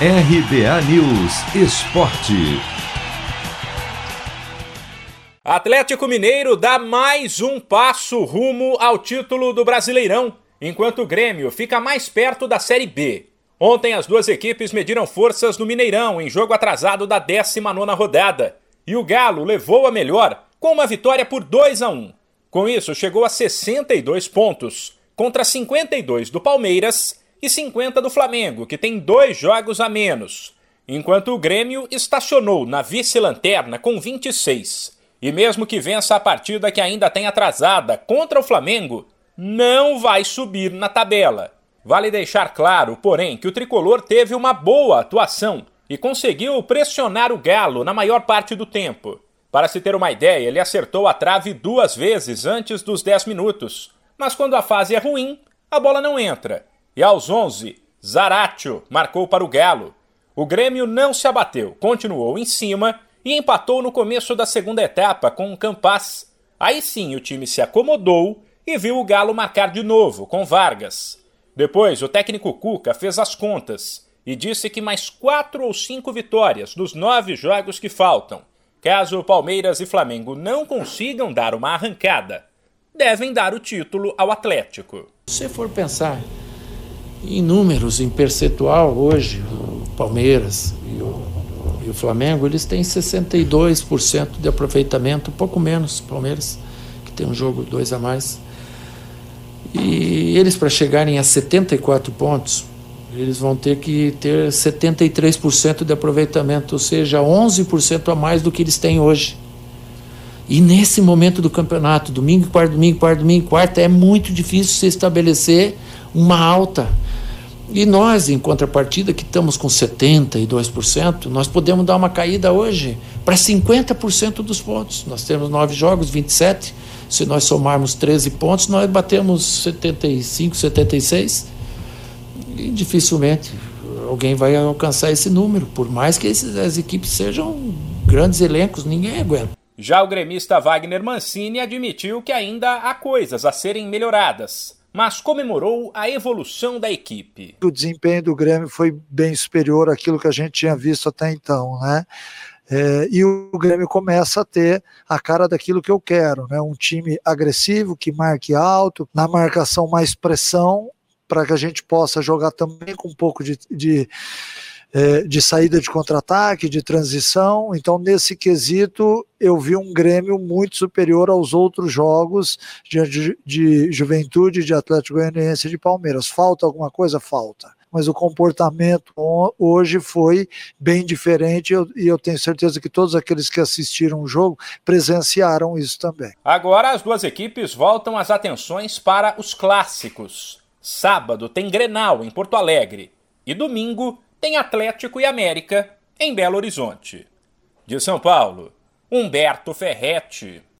RBA News Esporte. Atlético Mineiro dá mais um passo rumo ao título do Brasileirão, enquanto o Grêmio fica mais perto da Série B. Ontem as duas equipes mediram forças no Mineirão em jogo atrasado da 19ª rodada, e o Galo levou a melhor com uma vitória por 2 a 1. Com isso, chegou a 62 pontos, contra 52 do Palmeiras e 50 do Flamengo, que tem dois jogos a menos, enquanto o Grêmio estacionou na vice-lanterna com 26. E mesmo que vença a partida que ainda tem atrasada contra o Flamengo, não vai subir na tabela. Vale deixar claro, porém, que o tricolor teve uma boa atuação e conseguiu pressionar o Galo na maior parte do tempo. Para se ter uma ideia, ele acertou a trave duas vezes antes dos 10 minutos, mas quando a fase é ruim, a bola não entra e aos 11, Zaratio marcou para o Galo. O Grêmio não se abateu, continuou em cima e empatou no começo da segunda etapa com o Campas. Aí sim o time se acomodou e viu o Galo marcar de novo com Vargas. Depois o técnico Cuca fez as contas e disse que mais quatro ou cinco vitórias dos nove jogos que faltam, caso Palmeiras e Flamengo não consigam dar uma arrancada, devem dar o título ao Atlético. Se for pensar em números, em percentual, hoje, o Palmeiras e o, e o Flamengo, eles têm 62% de aproveitamento, um pouco menos, Palmeiras, que tem um jogo dois a mais. E eles, para chegarem a 74 pontos, eles vão ter que ter 73% de aproveitamento, ou seja, 11% a mais do que eles têm hoje. E nesse momento do campeonato, domingo, quarto, domingo, quarto, domingo, quarta, é muito difícil se estabelecer uma alta. E nós, em contrapartida, que estamos com 72%, nós podemos dar uma caída hoje para 50% dos pontos. Nós temos nove jogos, 27. Se nós somarmos 13 pontos, nós batemos 75, 76. E dificilmente alguém vai alcançar esse número, por mais que esses, as equipes sejam grandes elencos, ninguém aguenta. Já o gremista Wagner Mancini admitiu que ainda há coisas a serem melhoradas mas comemorou a evolução da equipe. O desempenho do Grêmio foi bem superior àquilo que a gente tinha visto até então, né? É, e o Grêmio começa a ter a cara daquilo que eu quero, né? Um time agressivo que marque alto, na marcação mais pressão, para que a gente possa jogar também com um pouco de, de de saída de contra-ataque, de transição. Então, nesse quesito, eu vi um Grêmio muito superior aos outros jogos de, de, de Juventude, de Atlético Goianiense e de Palmeiras. Falta alguma coisa? Falta mas o comportamento hoje foi bem diferente e eu tenho certeza que todos aqueles que assistiram o jogo presenciaram isso também. Agora as duas equipes voltam as atenções para os clássicos. Sábado tem Grenal em Porto Alegre e domingo tem Atlético e América em Belo Horizonte. De São Paulo, Humberto Ferretti.